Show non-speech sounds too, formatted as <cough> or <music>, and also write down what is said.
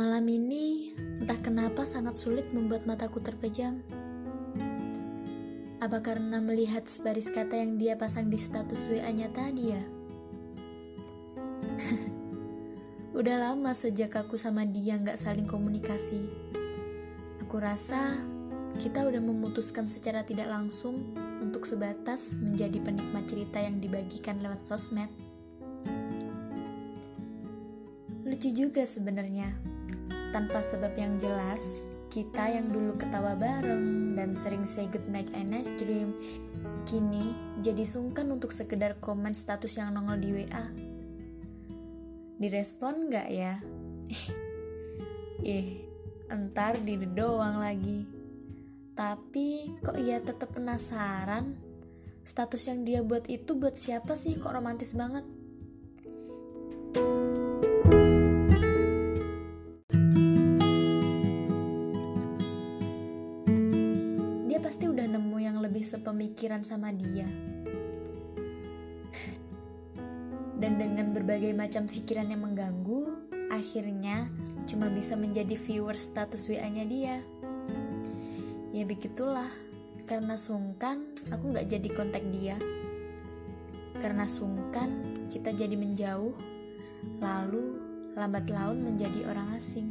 Malam ini, entah kenapa sangat sulit membuat mataku terpejam. Apa karena melihat sebaris kata yang dia pasang di status WA-nya tadi ya? <laughs> Udah lama sejak aku sama dia nggak saling komunikasi. Aku rasa kita udah memutuskan secara tidak langsung untuk sebatas menjadi penikmat cerita yang dibagikan lewat sosmed. Lucu juga sebenarnya. Tanpa sebab yang jelas, kita yang dulu ketawa bareng dan sering say good night and nice dream, kini jadi sungkan untuk sekedar komen status yang nongol di WA. Direspon nggak ya? <laughs> Ih, entar diri doang lagi. Tapi kok ia tetap penasaran? Status yang dia buat itu buat siapa sih? Kok romantis banget? Pasti udah nemu yang lebih sepemikiran sama dia. Dan dengan berbagai macam pikiran yang mengganggu, akhirnya cuma bisa menjadi viewer status WA-nya dia. Ya begitulah, karena sungkan aku gak jadi kontak dia. Karena sungkan kita jadi menjauh, lalu lambat laun menjadi orang asing.